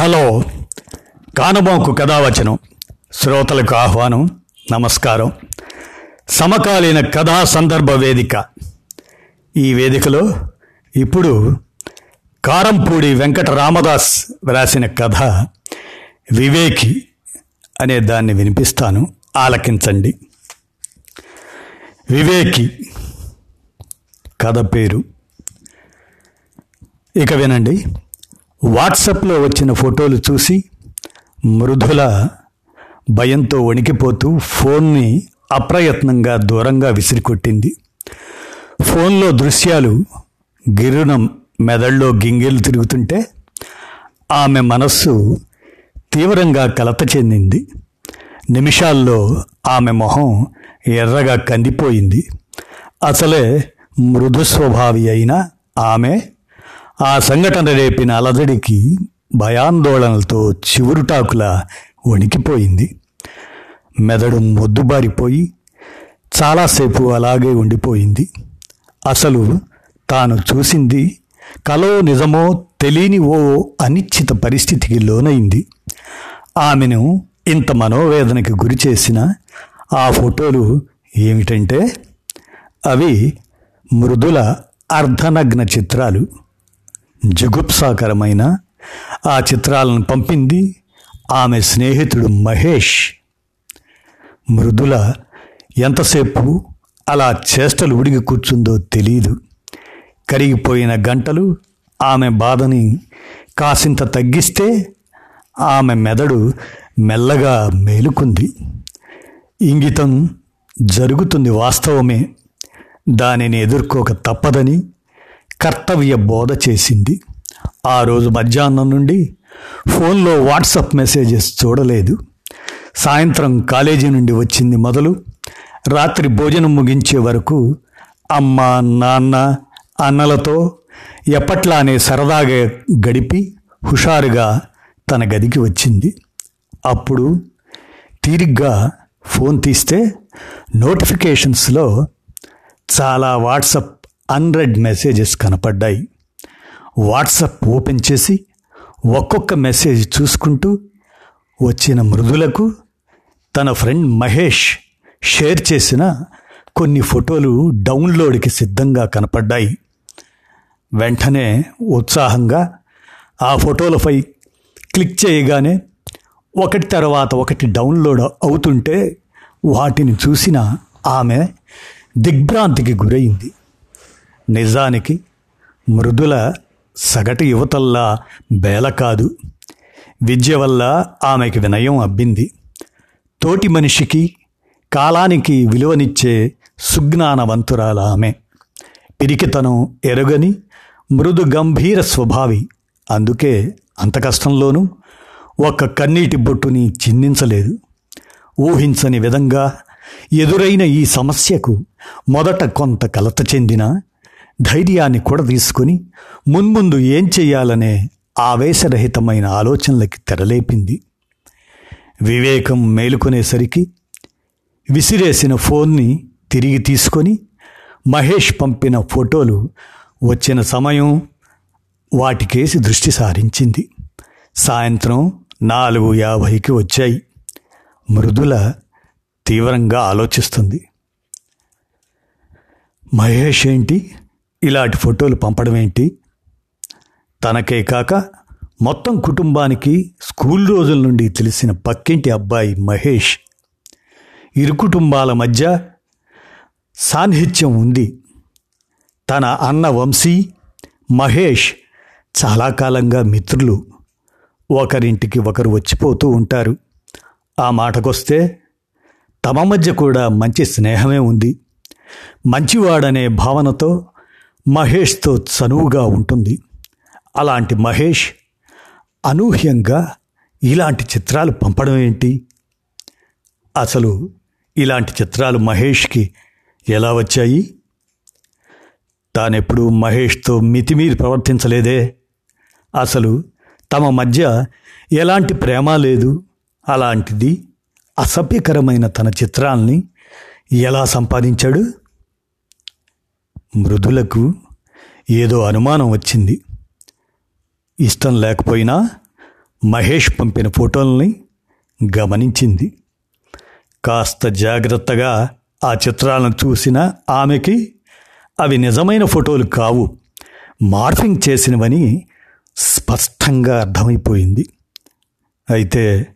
Hello కానబాకు కథావచనం. శ్రోతలకు ఆహ్వానం నమస్కారం. సమకాలీన కథా సందర్భ వేదిక. ఈ వేదికలో ఇప్పుడు కారంపూడి వెంకట రామదాస్ వ్రాసిన కథ వివేకి అనే దాన్ని వినిపిస్తాను. ఆలకించండి. వివేకి కథ పేరు. ఇక వినండి. వాట్సప్లో వచ్చిన ఫోటోలు చూసి మృదుల భయంతో వణికిపోతూ ఫోన్ని అప్రయత్నంగా దూరంగా విసిరికొట్టింది. ఫోన్లో దృశ్యాలు గిరున మెదడులో గింగిలు తిరుగుతుంటే ఆమె మనస్సు తీవ్రంగా కలత చెందింది. నిమిషాల్లో ఆమె మొహం ఎర్రగా కందిపోయింది. అసలే మృదు స్వభావి అయిన ఆమె ఆ సంఘటన రేపిన అలజడికి భయాందోళనలతో చివురుటాకుల వణికిపోయింది. మెదడు మొద్దుబారిపోయి చాలాసేపు అలాగే ఉండిపోయింది. అసలు తాను చూసింది కలో నిజమో తెలియని ఓ అనిశ్చిత పరిస్థితికి లోనైంది. ఆమెను ఇంత మనోవేదనకి గురి చేసిన ఆ ఫోటోలు ఏమిటంటే అవి మృదుల అర్ధనగ్న చిత్రాలు. జుగుప్సాకరమైన ఆ చిత్రాలను పంపింది ఆమె స్నేహితుడు మహేష్. మృదుల ఎంతసేపు అలా చేష్టలు ఉడిగి కూర్చుందో తెలియదు కరిగిపోయిన గంటలు ఆమె బాధని కాసింత తగ్గిస్తే ఆమె మెదడు మెల్లగా మేలుకుంది. ఇంగితం జరుగుతుంది వాస్తవమే. దానిని ఎదుర్కోక తప్పదని కర్తవ్య బోధ చేసింది. ఆ రోజు మధ్యాహ్నం నుండి ఫోన్లో వాట్సప్ మెసేజెస్ చూడలేదు. సాయంత్రం కాలేజీ నుండి వచ్చింది మొదలు. రాత్రి భోజనం ముగించే వరకు అమ్మ నాన్న అన్నలతో ఎప్పట్లానే సరదాగా గడిపి హుషారుగా తన గదికి వచ్చింది. అప్పుడు తీరిగ్గా ఫోన్ తీస్తే నోటిఫికేషన్స్లో చాలా వాట్సప్ అన్రెడ్ మెసేజెస్ కనపడ్డాయి. వాట్సప్ ఓపెన్ చేసి ఒక్కొక్క మెసేజ్ చూసుకుంటూ వచ్చిన మృదులకు తన ఫ్రెండ్ మహేష్ షేర్ చేసిన కొన్ని ఫోటోలు డౌన్లోడ్కి సిద్ధంగా కనపడ్డాయి. వెంటనే ఉత్సాహంగా ఆ ఫోటోలపై క్లిక్ చేయగానే ఒకటి తర్వాత ఒకటి డౌన్లోడ్ అవుతుంటే వాటిని చూసిన ఆమె దిగ్భ్రాంతికి గురైంది. నిజానికి మృదుల సగటు యువతల్లా బేల కాదు. విద్య వల్ల ఆమెకి వినయం అబ్బింది. తోటి మనిషికి కాలానికి విలువనిచ్చే సుజ్ఞానవంతురాల ఆమె. పిరికితనం ఎరుగని మృదు గంభీర స్వభావి. అందుకే అంత కష్టంలోనూ ఒక్క కన్నీటి బొట్టుని చిందించలేదు. ఊహించని విధంగా ఎదురైన ఈ సమస్యకు మొదట కొంత కలత చెందిన ధైర్యాన్ని కూడా తీసుకుని మున్ముందు ఏం చెయ్యాలనే ఆవేశరహితమైన ఆలోచనలకి తెరలేపింది. వివేకం మేలుకునేసరికి విసిరేసిన ఫోన్ని తిరిగి తీసుకొని మహేష్ పంపిన ఫోటోలు వచ్చిన సమయం వాటికేసి దృష్టి సారించింది. సాయంత్రం నాలుగు యాభైకి వచ్చాయి. మృదుల తీవ్రంగా ఆలోచిస్తుంది. మహేష్ ఏంటి? ఇలాంటి ఫోటోలు పంపడం ఏంటి? తనకే కాక మొత్తం కుటుంబానికి స్కూల్ రోజుల నుండి తెలిసిన పక్కింటి అబ్బాయి మహేష్. ఇరు కుటుంబాల మధ్య సాన్నిహిత్యం ఉంది. తన అన్న వంశీ మహేష్ చాలా కాలంగా మిత్రులు. ఒకరింటికి ఒకరు వచ్చిపోతూ ఉంటారు. ఆ మాటకొస్తే తమ మధ్య కూడా మంచి స్నేహమే ఉంది. మంచివాడనే భావనతో మహేష్తో చనువుగా ఉంటుంది. అలాంటి మహేష్ అనూహ్యంగా ఇలాంటి చిత్రాలు పంపడం ఏంటి? అసలు ఇలాంటి చిత్రాలు మహేష్కి ఎలా వచ్చాయి? తానెప్పుడు మహేష్తో మితిమీరి ప్రవర్తించలేదే. అసలు తమ మధ్య ఎలాంటి ప్రేమ లేదు. అలాంటిది అసభ్యకరమైన తన చిత్రాల్ని ఎలా సంపాదించాడు? మృదులకు ఏదో అనుమానం వచ్చింది. ఇష్టం లేకపోయినా మహేష్ పంపిన ఫోటోల్ని గమనించింది. కాస్త జాగ్రత్తగా ఆ చిత్రాలను చూసిన ఆమెకి అవి నిజమైన ఫోటోలు కావు. మార్ఫింగ్ చేసినవని స్పష్టంగా అర్థమైపోయింది. అయితే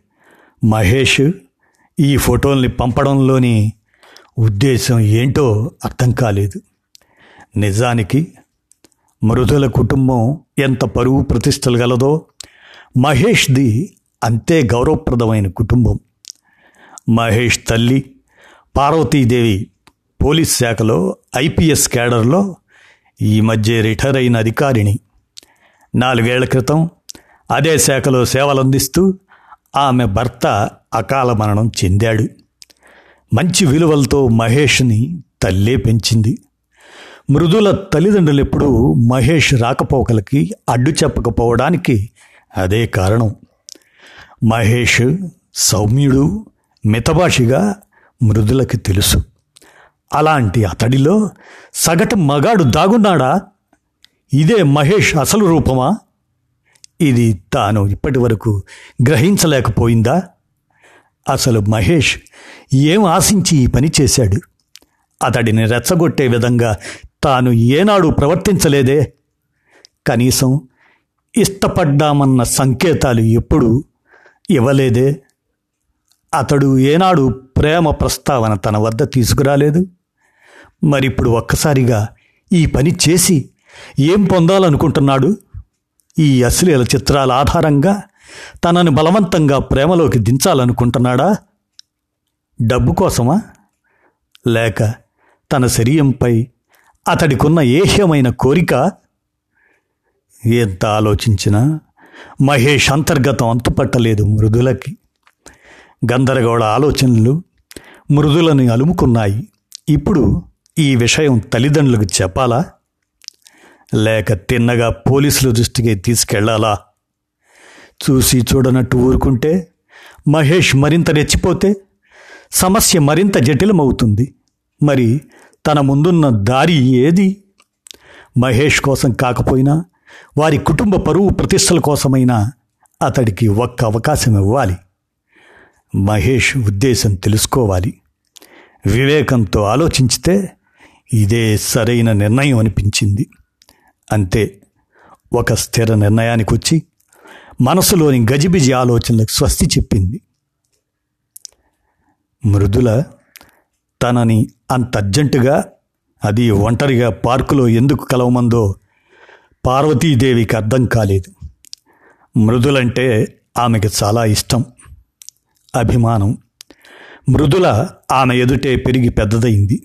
మహేష్ ఈ ఫోటోల్ని పంపడంలోని ఉద్దేశం ఏంటో అర్థం కాలేదు. నిజానికి మృదుల కుటుంబం ఎంత పరువు ప్రతిష్టలు గలదో మహేష్ది అంతే గౌరవప్రదమైన కుటుంబం. మహేష్ తల్లి పార్వతీదేవి పోలీస్ శాఖలో ఐపీఎస్ క్యాడర్లో ఈ మధ్య రిటైర్ అయిన అధికారిని నాలుగేళ్ళ క్రితం అదే శాఖలో సేవలందిస్తూ ఆమె భర్త అకాల మరణం చెందాడు. మంచి విలువలతో మహేష్ని తల్లే పెంచింది. మృదుల తల్లిదండ్రులు ఎప్పుడూ మహేష్ రాకపోకలకి అడ్డు చెప్పకపోవడానికి అదే కారణం. మహేష్ సౌమ్యుడు మితభాషిగా మృదులకి తెలుసు. అలాంటి అతడిలో సగటు మగాడు దాగున్నాడా? ఇదే మహేష్ అసలు రూపమా? ఇది తాను ఇప్పటి వరకు గ్రహించలేకపోయిందా? అసలు మహేష్ ఏం ఆశించి ఈ పని చేశాడు? అతడిని రెచ్చగొట్టే విధంగా తాను ఏనాడు ప్రవర్తించలేదే. కనీసం ఇష్టపడ్డామన్న సంకేతాలు ఎప్పుడు ఇవ్వలేదే. అతడు ఏనాడు ప్రేమ ప్రస్తావన తన వద్ద తీసుకురాలేదు. మరిప్పుడు ఒక్కసారిగా ఈ పని చేసి ఏం పొందాలనుకుంటున్నాడు? ఈ అశ్లీల చిత్రాల ఆధారంగా తనను బలవంతంగా ప్రేమలోకి దించాలనుకుంటున్నాడా? డబ్బు కోసమా? లేక తన శరీరంపై అతడికున్న ఏహ్యమైన కోరిక ఎంత ఆలోచించినా మహేష్ అంతర్గతం అంతుపట్టలేదు మృదులకి. గందరగోళ ఆలోచనలు మృదులని అలుముకున్నాయి. ఇప్పుడు ఈ విషయం తల్లిదండ్రులకు చెప్పాలా? లేక తిన్నగా పోలీసుల దృష్టికి తీసుకెళ్ళాలా? చూసి చూడనట్టు ఊరుకుంటే మహేష్ మరింత రెచ్చిపోతే సమస్య మరింత జటిలమవుతుంది. మరి తన ముందున్న దారి ఏది? మహేష్ కోసం కాకపోయినా వారి కుటుంబ పరువు ప్రతిష్టల కోసమైనా అతడికి ఒక్క అవకాశం ఇవ్వాలి. మహేష్ ఉద్దేశం తెలుసుకోవాలి. వివేకంతో ఆలోచించితే ఇదే సరైన నిర్ణయం అనిపించింది. అంతే ఒక స్థిర నిర్ణయానికి వచ్చి మనసులోని గజిబిజి ఆలోచనలకు స్వస్తి చెప్పింది. మృదుల తనని అంత అర్జెంటుగా అది ఒంటరిగా పార్కులో ఎందుకు కలవమందో పార్వతీదేవికి అర్థం కాలేదు. మృదులంటే ఆమెకి చాలా ఇష్టం. అభిమానం. మృదుల ఆమె ఎదుటే పెరిగి పెద్దదైంది.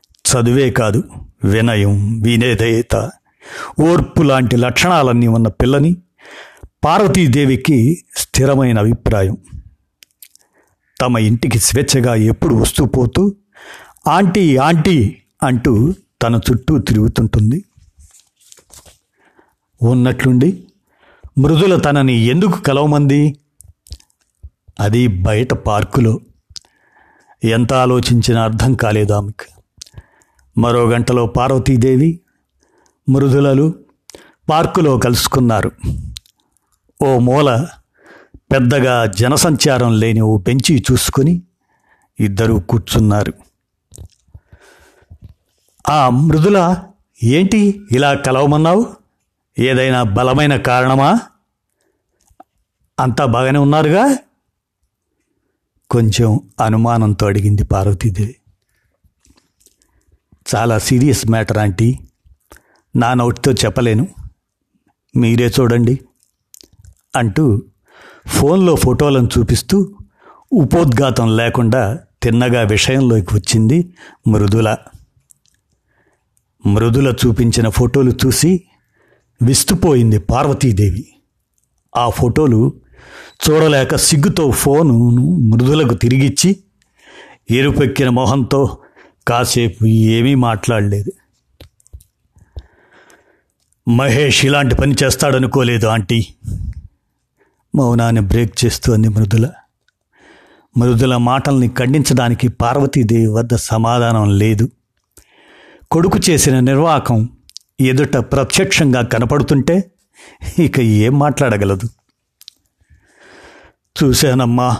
చదువే కాదు వినయం వినేదయత ఓర్పు లాంటి లక్షణాలన్నీ ఉన్న పిల్లని పార్వతీదేవికి స్థిరమైన అభిప్రాయం. తమ ఇంటికి స్వేచ్ఛగా ఎప్పుడు వస్తూ పోతూ ఆంటీ ఆంటీ అంటూ తన చుట్టూ తిరుగుతుంటుంది. ఉన్నట్లుండి మృదుల తనని ఎందుకు కలవమంది? అది బయట పార్కులో. ఎంత ఆలోచించినా అర్థం కాలేదు ఆమెకు. మరో గంటలో పార్వతీదేవి మృదులలు పార్కులో కలుసుకున్నారు. ఓ మూల పెద్దగా జనసంచారం లేని ఓ బెంచి చూసుకొని ఇద్దరూ కూర్చున్నారు. ఆ మృదుల ఏంటి ఇలా కలవమన్నావు? ఏదైనా బలమైన కారణమా? అంతా బాగానే ఉన్నారుగా? కొంచెం అనుమానంతో అడిగింది పార్వతీదేవి. చాలా సీరియస్ మ్యాటర్ ఆంటీ. నా నోటితో చెప్పలేను. మీరే చూడండి అంటూ ఫోన్లో ఫోటోలను చూపిస్తూ ఉపోద్ఘాతం లేకుండా తిన్నగా విషయంలోకి వచ్చింది మృదుల. మృదుల చూపించిన ఫోటోలు చూసి విస్తుపోయింది పార్వతీదేవి. ఆ ఫోటోలు చూడలేక సిగ్గుతో ఫోనును మృదులకు తిరిగిచ్చి ఎరుపెక్కిన మొహంతో కాసేపు ఏమీ మాట్లాడలేదు. మహేష్ ఇలాంటి పని చేస్తాడనుకోలేదు ఆంటీ. మౌనాన్ని బ్రేక్ చేస్తూ అంది మృదుల. మృదుల మాటల్ని ఖండించడానికి పార్వతీదేవి వద్ద సమాధానం లేదు. కొడుకు చేసిన నిర్వాకం ఎదుట ప్రత్యక్షంగా కనపడుతుంటే ఇక ఏం మాట్లాడగలదు. చూశానమ్మా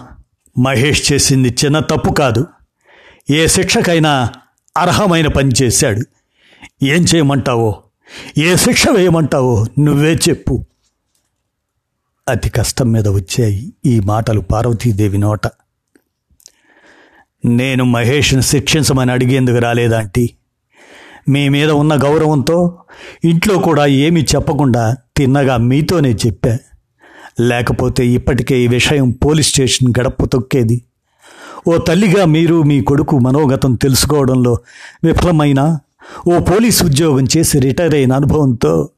మహేష్ చేసింది చిన్న తప్పు కాదు. ఏ శిక్షకైనా అర్హమైన పని చేశాడు. ఏం చేయమంటావో ఏ శిక్ష వేయమంటావో నువ్వే చెప్పు. అతి కష్టం మీద వచ్చాయి ఈ మాటలు పార్వతీదేవి నోట. నేను మహేష్ను శిక్షించమని అడిగేందుకు రాలేదాంటీ మీ మీద ఉన్న గౌరవంతో ఇంట్లో కూడా ఏమీ చెప్పకుండా తిన్నగా మీతోనే చెప్పా. లేకపోతే ఇప్పటికే ఈ విషయం పోలీస్ స్టేషన్ గడప తొక్కేది. ఓ తల్లిగా మీరు మీ కొడుకు మనోగతం తెలుసుకోవడంలో విఫలమైన ఓ పోలీస్ ఉద్యోగం చేసి రిటైర్ అయిన అనుభవంతో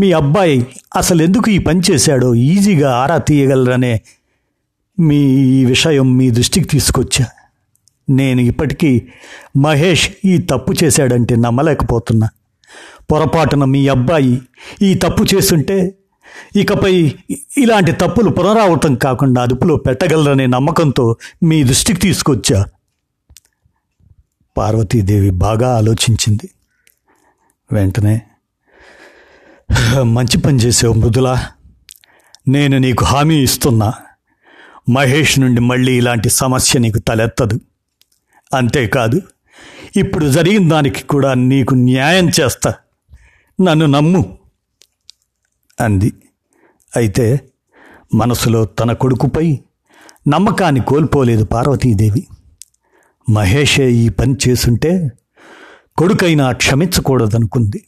మీ అబ్బాయి అసలు ఎందుకు ఈ పని చేశాడో ఈజీగా ఆరా తీయగలరనే మీ ఈ విషయం మీ దృష్టికి తీసుకొచ్చా. నేను ఇప్పటికీ మహేష్ ఈ తప్పు చేశాడంటే నమ్మలేకపోతున్నా. పొరపాటున మీ అబ్బాయి ఈ తప్పు చేస్తుంటే ఇకపై ఇలాంటి తప్పులు పునరావృతం కాకుండా అదుపులో పెట్టగలరనే నమ్మకంతో మీ దృష్టికి తీసుకొచ్చా? పార్వతీదేవి బాగా ఆలోచించింది. వెంటనే మంచి పని చేసావు మృదులా. నేను నీకు హామీ ఇస్తున్నా. మహేష్ నుండి మళ్ళీ ఇలాంటి సమస్య నీకు తలెత్తదు. అంతేకాదు ఇప్పుడు జరిగిన దానికి కూడా నీకు న్యాయం చేస్తా. నన్ను నమ్ము అంది. అయితే మనసులో తన కొడుకుపై నమ్మకాన్ని కోల్పోలేదు పార్వతీదేవి. మహేషే ఈ పని చేసుంటే కొడుకైనా క్షమించకూడదనుకుంది.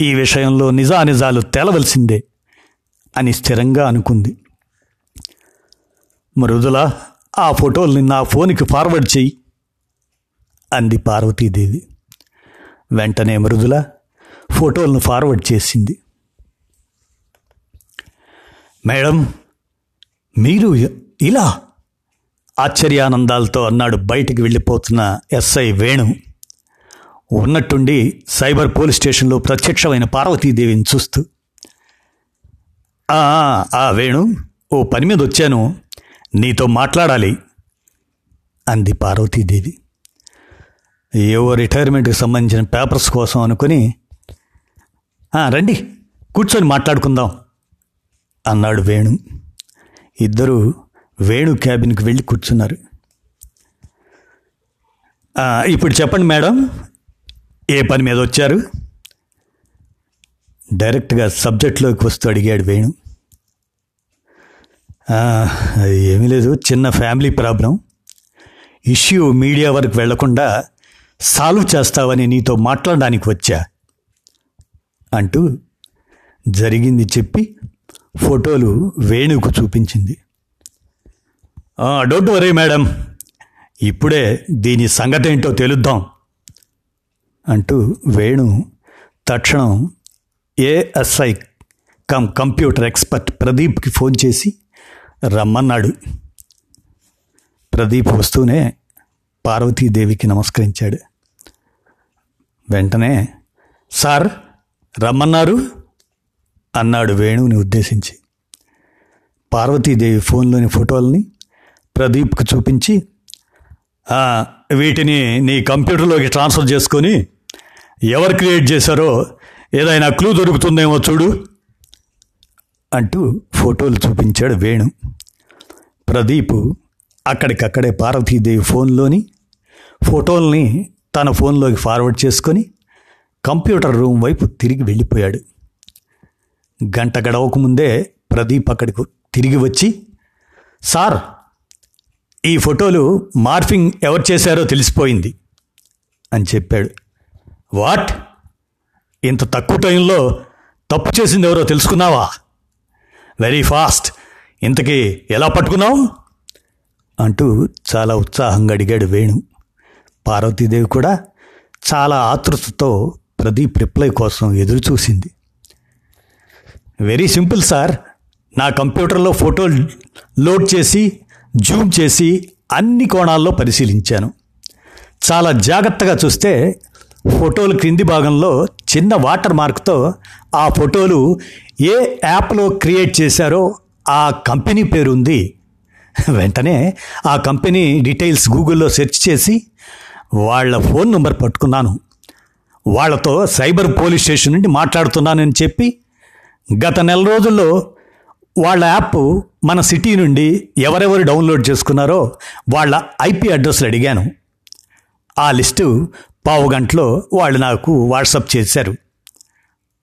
ఈ విషయంలో నిజానిజాలు తేలవలసిందే అని స్థిరంగా అనుకుంది. మృదుల ఆ ఫోటోల్ని నా ఫోన్కి ఫార్వర్డ్ చెయ్యి. అంది పార్వతీదేవి. వెంటనే మృదుల ఫోటోలను ఫార్వర్డ్ చేసింది. మేడం మీరు ఇలా ఆశ్చర్యానందాలతో అన్నాడు బయటికి వెళ్ళిపోతున్న ఎస్ఐ వేణు. ఉన్నట్టుండి సైబర్ పోలీస్ స్టేషన్లో ప్రత్యక్షమైన పార్వతీదేవిని చూస్తూ ఆ వేణు ఓ పని మీద వచ్చాను. నీతో మాట్లాడాలి అంది పార్వతీదేవి. ఏవో రిటైర్మెంట్కి సంబంధించిన పేపర్స్ కోసం అనుకుని రండి కూర్చొని మాట్లాడుకుందాం అన్నాడు వేణు. ఇద్దరు వేణు క్యాబిన్కి వెళ్ళి కూర్చున్నారు. ఇప్పుడు చెప్పండి మేడం ఏ పని మీద వచ్చారు? డైరెక్ట్గా సబ్జెక్ట్లోకి వస్తూ అడిగాడు వేణు. ఏమీ లేదు చిన్న ఫ్యామిలీ ప్రాబ్లం. ఇష్యూ మీడియా వరకు వెళ్ళకుండా సాల్వ్ చేస్తావని నీతో మాట్లాడడానికి వచ్చా? అంటూ జరిగింది చెప్పి ఫోటోలు వేణుకు చూపించింది. Don't worry madam. ఇప్పుడే దీని సంగతి ఏంటో తెలుద్దాం అంటూ వేణు తక్షణం ఏఎస్ఐ కమ్ కంప్యూటర్ ఎక్స్పర్ట్ ప్రదీప్కి ఫోన్ చేసి రమ్మన్నాడు. ప్రదీప్ వస్తూనే పార్వతీదేవికి నమస్కరించాడు. వెంటనే సార్ రమ్మన్నారు అన్నాడు వేణువుని ఉద్దేశించి. పార్వతీదేవి ఫోన్లోని ఫోటోల్ని ప్రదీప్కు చూపించి వీటిని నీ కంప్యూటర్లోకి ట్రాన్స్ఫర్ చేసుకొని ఎవరు క్రియేట్ చేశారో ఏదైనా క్లూ దొరుకుతుందేమో చూడు అంటూ ఫోటోలు చూపించాడు వేణు. ప్రదీప్ అక్కడికక్కడే పార్వతీదేవి ఫోన్లోని ఫోటోల్ని తన ఫోన్లోకి ఫార్వర్డ్ చేసుకొని కంప్యూటర్ రూమ్ వైపు తిరిగి వెళ్ళిపోయాడు. గంట గడవకముందే ప్రదీప్ అక్కడికి తిరిగి వచ్చి సార్ ఈ ఫోటోలు మార్ఫింగ్ ఎవరు చేశారో తెలిసిపోయింది అని చెప్పాడు. వాట్? ఇంత తక్కువ టైంలో తప్పు చేసింది ఎవరో తెలుసుకున్నావా? Very fast. ఇంతకీ ఎలా పట్టుకున్నావు? అంటూ చాలా ఉత్సాహంగా అడిగాడు వేణు. పార్వతీదేవి కూడా చాలా ఆతృతతో ప్రదీప్ రిప్లై కోసం ఎదురు చూసింది వెరీ సింపుల్ సార్ నా కంప్యూటర్లో ఫోటోలు లోడ్ చేసి జూమ్ చేసి అన్ని కోణాల్లో పరిశీలించాను. చాలా జాగ్రత్తగా చూస్తే ఫోటోల క్రింది భాగంలో చిన్న వాటర్ మార్క్తో ఆ ఫోటోలు ఏ యాప్లో క్రియేట్ చేశారో ఆ కంపెనీ పేరు ఉంది వెంటనే ఆ కంపెనీ డీటెయిల్స్ గూగుల్లో సెర్చ్ చేసి వాళ్ళ ఫోన్ నెంబర్ పట్టుకున్నాను. వాళ్ళతో సైబర్ పోలీస్ స్టేషన్ నుండి మాట్లాడుతున్నానని చెప్పి గత నెల రోజుల్లో వాళ్ళ యాప్ మన సిటీ నుండి ఎవరెవరు డౌన్లోడ్ చేసుకున్నారో వాళ్ళ ఐపీ అడ్రస్లు అడిగాను. ఆ లిస్టు పావు గంటలో వాళ్ళు నాకు వాట్సప్ చేశారు.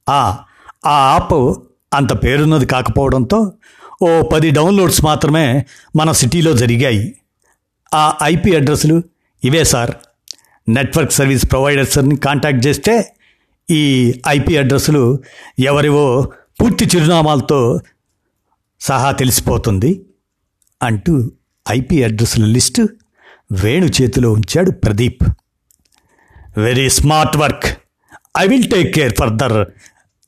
ఆ ఆ యాప్ అంత పేరున్నది కాకపోవడంతో ఓ పది డౌన్లోడ్స్ మాత్రమే మన సిటీలో జరిగాయి. ఆ ఐపీ అడ్రస్లు ఇవే సార్. నెట్వర్క్ సర్వీస్ ప్రొవైడర్స్ని కాంటాక్ట్ చేస్తే ఈ ఐపీ అడ్రస్లు ఎవరివో పూర్తి చిరునామాలతో సహా తెలిసిపోతుంది అంటూ ఐపీ అడ్రస్ల లిస్టు వేణు చేతిలో ఉంచాడు Pradeep. Very smart work I will take care further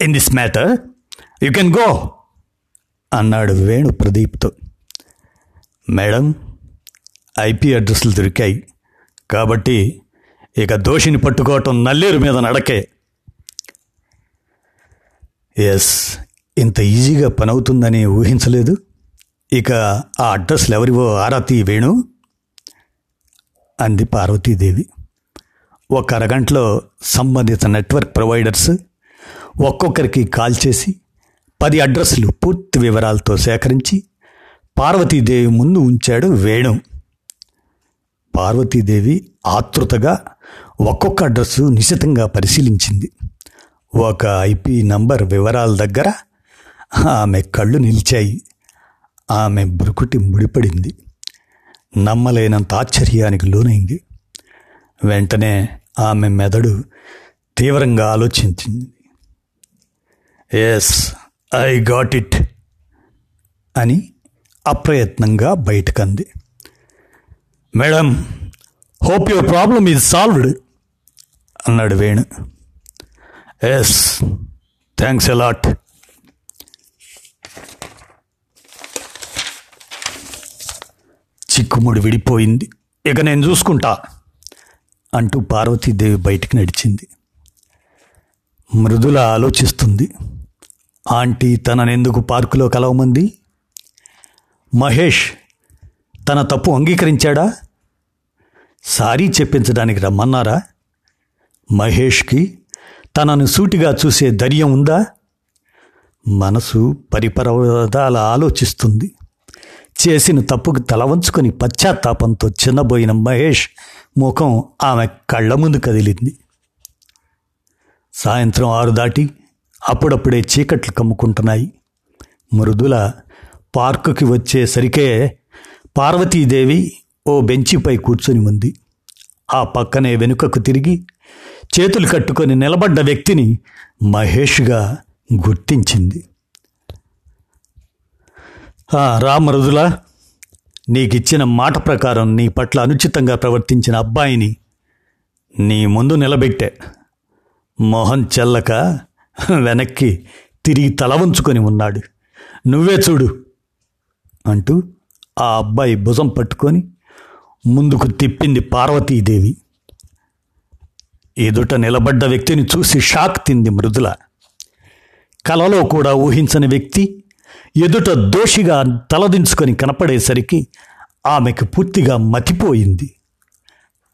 in this matter you can go అన్నాడు వేణు ప్రదీప్తో. మేడం ఐపీ అడ్రస్లు దొరికాయి. కాబట్టి ఇక దోషిని పట్టుకోవటం నల్లేరు మీద నడకే. ఎస్ ఇంత ఈజీగా పనవుతుందని ఊహించలేదు. ఇక ఆ అడ్రస్లు ఎవరివో ఆరాతి వేణు అంది పార్వతీదేవి. ఒక అరగంటలో సంబంధిత నెట్వర్క్ ప్రొవైడర్స్ ఒక్కొక్కరికి కాల్ చేసి పది అడ్రస్లు పూర్తి వివరాలతో సేకరించి పార్వతీదేవి ముందు ఉంచాడు వేణు. పార్వతీదేవి ఆతృతగా ఒక్కొక్క అడ్రస్సు నిశితంగా పరిశీలించింది. ఒక ఐపీ నంబర్ వివరాల దగ్గర ఆమె కళ్ళు నిలిచాయి. ఆమె బ్రుకుటి ముడిపడింది. నమ్మలేనంత ఆశ్చర్యానికి లోనైంది. వెంటనే ఆమె మెదడు తీవ్రంగా ఆలోచించింది. ఎస్ ఐ గాట్ ఇట్ అని అప్రయత్నంగా బయటకంది. Madam hope your problem is solved అన్నాడు Venu. Yes thanks a lot చిక్కుముడి విడిపోయింది. ఇక నేను చూసుకుంటా అంటూ పార్వతీదేవి బయటికి నడిచింది. మృదుల ఆలోచిస్తుంది. ఆంటీ తననెందుకు పార్కులో కలవమంది? మహేష్ తన తప్పు అంగీకరించాడా? సారీ చెప్పించడానికి రమ్మన్నారా? మహేష్కి తనను సూటిగా చూసే ధైర్యం ఉందా? మనసు పరిపరవదాల ఆలోచిస్తుంది. చేసిన తప్పుకు తల వంచుకొని పశ్చాత్తాపంతో చిన్నబోయిన మహేష్ ముఖం ఆమె కళ్ళ ముందు కదిలింది. సాయంత్రం ఆరు దాటి అప్పుడప్పుడే చీకట్లు కమ్ముకుంటున్నాయి. మృదుల పార్కుకి వచ్చేసరికే పార్వతీదేవి ఓ బెంచిపై కూర్చొని ఉంది. ఆ పక్కనే వెనుకకు తిరిగి చేతులు కట్టుకొని నిలబడ్డ వ్యక్తిని మహేష్గా గుర్తించింది. రామరుదులా నీకిచ్చిన మాట ప్రకారం నీ పట్ల అనుచితంగా ప్రవర్తించిన అబ్బాయిని నీ ముందు నిలబెట్టే. మొహం చెల్లక వెనక్కి తిరిగి తల ఉంచుకొని ఉన్నాడు. నువ్వే చూడు అంటూ ఆ అబ్బాయి భుజం పట్టుకొని ముందుకు తిప్పింది పార్వతీదేవి. ఎదుట నిలబడ్డ వ్యక్తిని చూసి షాక్ తింది మృదుల. కలలో కూడా ఊహించని వ్యక్తి ఎదుట దోషిగా తలదించుకొని కనపడేసరికి ఆమెకు పూర్తిగా మతిపోయింది.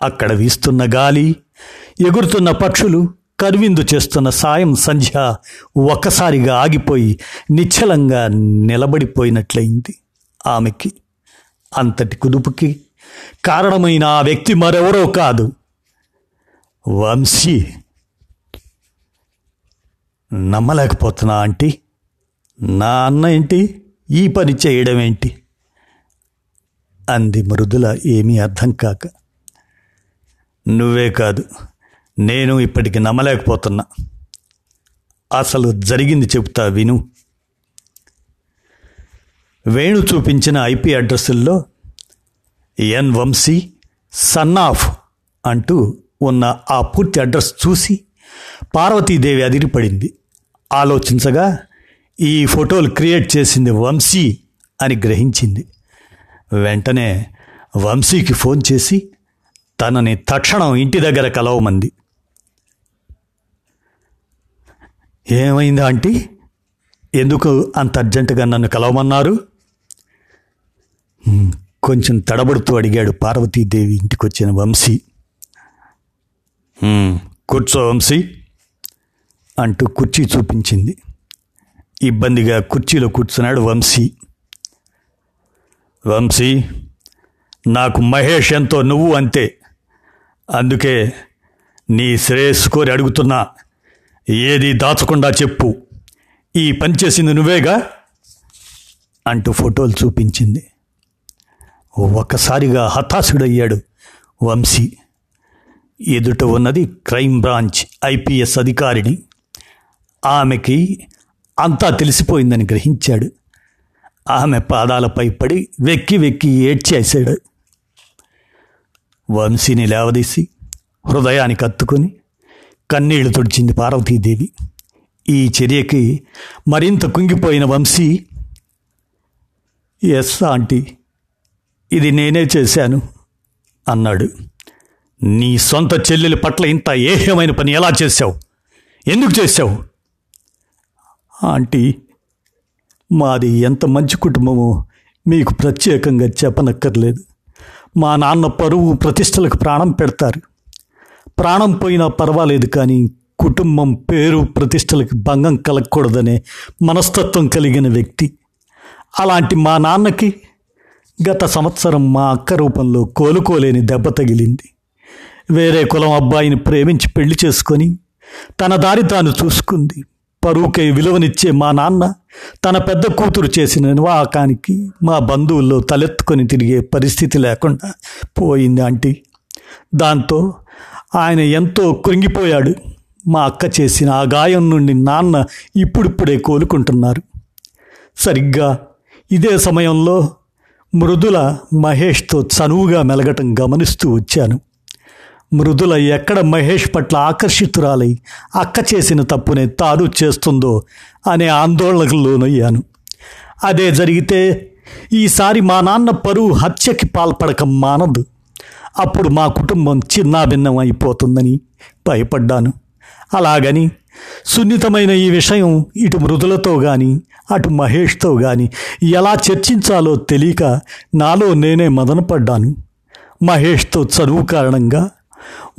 అక్కడ వీస్తున్న గాలి ఎగురుతున్న పక్షులు కరువిందు చేస్తున్న సాయం సంధ్య ఒక్కసారిగా ఆగిపోయి నిశ్చలంగా నిలబడిపోయినట్లయింది. ఆమెకి అంతటి కుదుపుకి కారణమైన ఆ వ్యక్తి మరెవరో కాదు. వంశీ. నమ్మలేకపోతున్నా ఆంటీ. నా అన్న ఏంటి? ఈ పని చేయడం ఏంటి? అంది మృదుల ఏమీ అర్థం కాక. నువ్వే కాదు. నేను ఇప్పటికి నమ్మలేకపోతున్నా. అసలు జరిగింది చెబుతా విను. వేణు చూపించిన ఐపీ అడ్రస్సుల్లో ఎన్ వంశీ సన్ ఆఫ్ అంటూ ఉన్న ఆ పూర్తి అడ్రస్ చూసి పార్వతీదేవి అదిరిపడింది. ఆలోచించగా ఈ ఫోటోలు క్రియేట్ చేసింది వంశీ అని గ్రహించింది. వెంటనే వంశీకి ఫోన్ చేసి తనని తక్షణం ఇంటి దగ్గర కలవమంది. ఏమైంది ఆంటీ? ఎందుకు అంత అర్జెంటుగా నన్ను కలవమన్నారు? కొంచెం తడబడుతూ అడిగాడు పార్వతీదేవి ఇంటికి వచ్చిన వంశీ కూర్చో వంశీ అంటూ కుర్చీ చూపించింది. ఇబ్బందిగా కుర్చీలో కూర్చున్నాడు వంశీ. వంశీ నాకు మహేష్ ఎంతో నువ్వు అంతే. అందుకే నీ శ్రేయస్సు కోరి అడుగుతున్నా. ఏది దాచకుండా చెప్పు. ఈ పని చేసింది నువ్వేగా? అంటూ ఫోటోలు చూపించింది. ఒక్కసారిగా హతాశుడయ్యాడు వంశీ. ఎదుట ఉన్నది క్రైమ్ బ్రాంచ్ ఐపీఎస్ అధికారిని. ఆమెకి అంతా తెలిసిపోయిందని గ్రహించాడు. ఆమె పాదాలపై పడి వెక్కి వెక్కి ఏడ్చేశాడు. వంశీని లేవదీసి హృదయానికి అత్తుకొని కన్నీళ్ళు తుడిచింది పార్వతీదేవి. ఈ చర్యకి మరింత కుంగిపోయిన వంశీ ఎస్ ఆంటీ ఇది నేనే చేశాను అన్నాడు. నీ సొంత చెల్లెలి పట్ల ఇంత ఏహ్యమైన పని ఎలా చేశావు? ఎందుకు చేశావు? ఆంటీ మాది ఎంత మంచి కుటుంబమో మీకు ప్రత్యేకంగా చెప్పనక్కర్లేదు. మా నాన్న పరువు ప్రతిష్టలకు ప్రాణం పెడతారు. ప్రాణం పోయినా పర్వాలేదు కానీ కుటుంబం పేరు ప్రతిష్టలకు భంగం కలగకూడదనే మనస్తత్వం కలిగిన వ్యక్తి. అలాంటి మా నాన్నకి గత సంవత్సరం మా అక్క రూపంలో కోలుకోలేని దెబ్బ తగిలింది. వేరే కులం అబ్బాయిని ప్రేమించి పెళ్ళి చేసుకొని తన దారి తాను చూసుకుంది. పరువుకై విలువనిచ్చే మా నాన్న తన పెద్ద కూతురు చేసిన నివాహకానికి మా బంధువుల్లో తలెత్తుకొని తిరిగే పరిస్థితి లేకుండా పోయింది ఆంటీ. దాంతో ఆయన ఎంతో కృంగిపోయాడు. మా అక్క చేసిన ఆ గాయం నుండి నాన్న ఇప్పుడిప్పుడే కోలుకుంటున్నారు. సరిగ్గా ఇదే సమయంలో మృదుల మహేష్తో చనువుగా మెలగటం గమనిస్తూ వచ్చాను. మృదుల ఎక్కడ మహేష్ పట్ల ఆకర్షితురాలై అక్క చేసిన తప్పునే తాను చేస్తుందో అనే ఆందోళనకు లోనయ్యాను అదే జరిగితే ఈసారి మా నాన్న పరువు హత్యకి పాల్పడక మానదు. అప్పుడు మా కుటుంబం చిన్నాభిన్నం అయిపోతుందని భయపడ్డాను. అలాగని సున్నితమైన ఈ విషయం ఇటు మృదులతో కానీ అటు మహేష్తో కానీ ఎలా చర్చించాలో తెలియక నాలో నేనే మదనపడ్డాను. మహేష్తో చదువు కారణంగా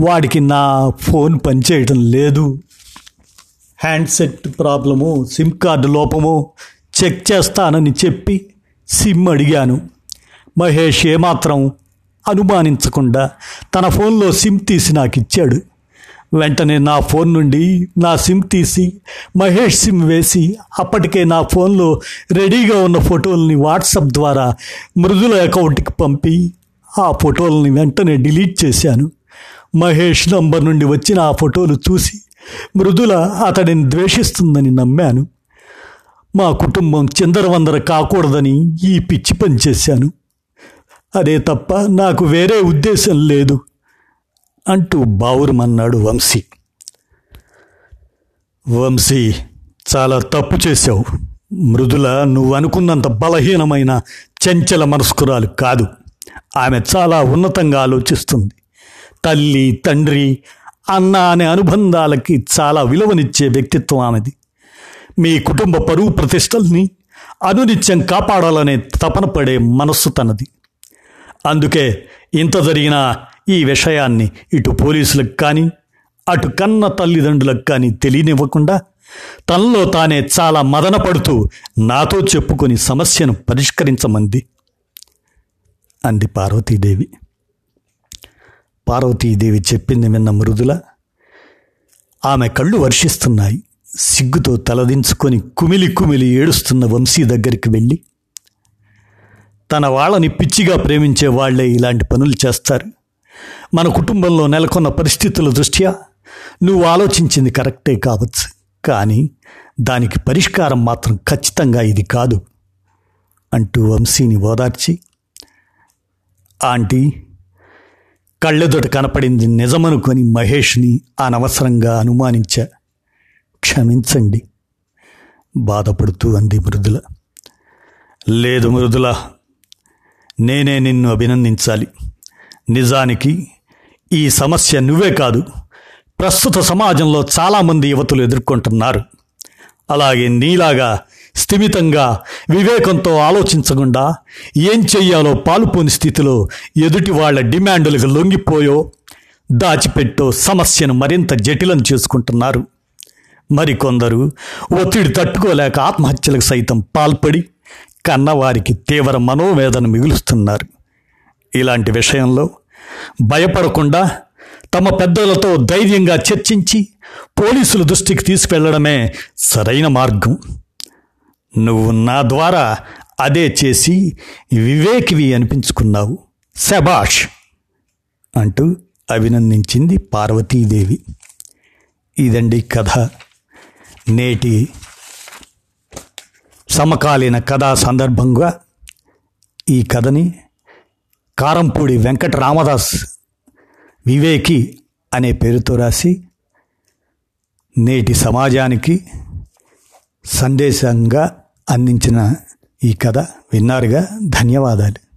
వాడికి నా ఫోన్ పనిచేయటం లేదు. హ్యాండ్సెట్ ప్రాబ్లము సిమ్ కార్డు లోపము చెక్ చేస్తానని చెప్పి సిమ్ అడిగాను. మహేష్ ఏమాత్రం అనుమానించకుండా తన ఫోన్లో సిమ్ తీసి నాకు ఇచ్చాడు వెంటనే నా ఫోన్ నుండి నా సిమ్ తీసి మహేష్ సిమ్ వేసి అప్పటికే నా ఫోన్లో రెడీగా ఉన్న ఫోటోల్ని వాట్సాప్ ద్వారా మృదుల అకౌంట్కి పంపి ఆ ఫోటోలని వెంటనే డిలీట్ చేశాను. మహేష్ నంబర్ నుండి వచ్చిన ఆ ఫోటోలు చూసి మృదుల అతడిని ద్వేషిస్తుందని నమ్మాను. మా కుటుంబం చిందరవందర కాకూడదని ఈ పిచ్చి పని చేశాను. అదే తప్ప నాకు వేరే ఉద్దేశం లేదు. అంటూ బావురుమన్నాడు వంశీ. వంశీ చాలా తప్పు చేశావు. మృదుల నువ్వు అనుకున్నంత బలహీనమైన చంచల మనస్కురాలు కాదు. ఆమె చాలా ఉన్నతంగా ఆలోచిస్తుంది. తల్లి తండ్రి అన్న అనే అనుబంధాలకి చాలా విలువనిచ్చే వ్యక్తిత్వం ఆమెది. మీ కుటుంబ పరువు ప్రతిష్టల్ని అనునిత్యం కాపాడాలనే తపన పడే మనస్సు తనది. అందుకే ఇంత జరిగిన ఈ విషయాన్ని ఇటు పోలీసులకు కానీ అటు కన్న తల్లిదండ్రులకు కానీ తెలియనివ్వకుండా తనలో తానే చాలా మదన పడుతూ నాతో చెప్పుకొని సమస్యను పరిష్కరించమంది. అంది పార్వతీదేవి. పార్వతీదేవి చెప్పింది విన్న మృదుల ఆమె కళ్ళు వర్షిస్తున్నాయి. సిగ్గుతో తలదించుకొని కుమిలి కుమిలి ఏడుస్తున్న వంశీ దగ్గరికి వెళ్ళి తన వాళ్ళని పిచ్చిగా ప్రేమించే వాళ్ళే ఇలాంటి పనులు చేస్తారు. మన కుటుంబంలో నెలకొన్న పరిస్థితుల దృష్ట్యా నువ్వు ఆలోచించింది కరెక్టే కావచ్చు. కానీ దానికి పరిష్కారం మాత్రం ఖచ్చితంగా ఇది కాదు అంటూ వంశీని ఓదార్చి ఆంటీ కళ్ళెదుట కనపడింది నిజమనుకొని మహేష్ని అనవసరంగా అనుమానించా. క్షమించండి. బాధపడుతూ అంది మృదుల. లేదు మృదుల నేనే నిన్ను అభినందించాలి. నిజానికి ఈ సమస్య నువ్వే కాదు ప్రస్తుత సమాజంలో చాలామంది యువతులు ఎదుర్కొంటున్నారు. అలాగే నీలాగా స్థిమితంగా వివేకంతో ఆలోచించకుండా ఏం చెయ్యాలో పాలుపోని స్థితిలో ఎదుటి వాళ్ళ డిమాండులకు లొంగిపోయో దాచిపెట్టో సమస్యను మరింత జటిలం చేసుకుంటున్నారు. మరికొందరు ఒత్తిడి తట్టుకోలేక ఆత్మహత్యలకు సైతం పాల్పడి కన్నవారికి తీవ్ర మనోవేదన మిగులుస్తున్నారు. ఇలాంటి విషయంలో భయపడకుండా తమ పెద్దలతో ధైర్యంగా చర్చించి పోలీసుల దృష్టికి తీసుకువెళ్ళడమే సరైన మార్గం. నువ్వు నా ద్వారా అదే చేసి వివేకివి అనిపించుకున్నావు. శబాష్ అంటూ అభినందించింది పార్వతీదేవి. ఇదండి కథ. నేటి సమకాలీన కథా సందర్భంగా ఈ కథని కారంపూడి వెంకట రామదాస్ వివేకి అనే పేరుతో రాసి నేటి సమాజానికి సందేశంగా అందించిన ఈ కథ విన్నారుగా. ధన్యవాదాలు.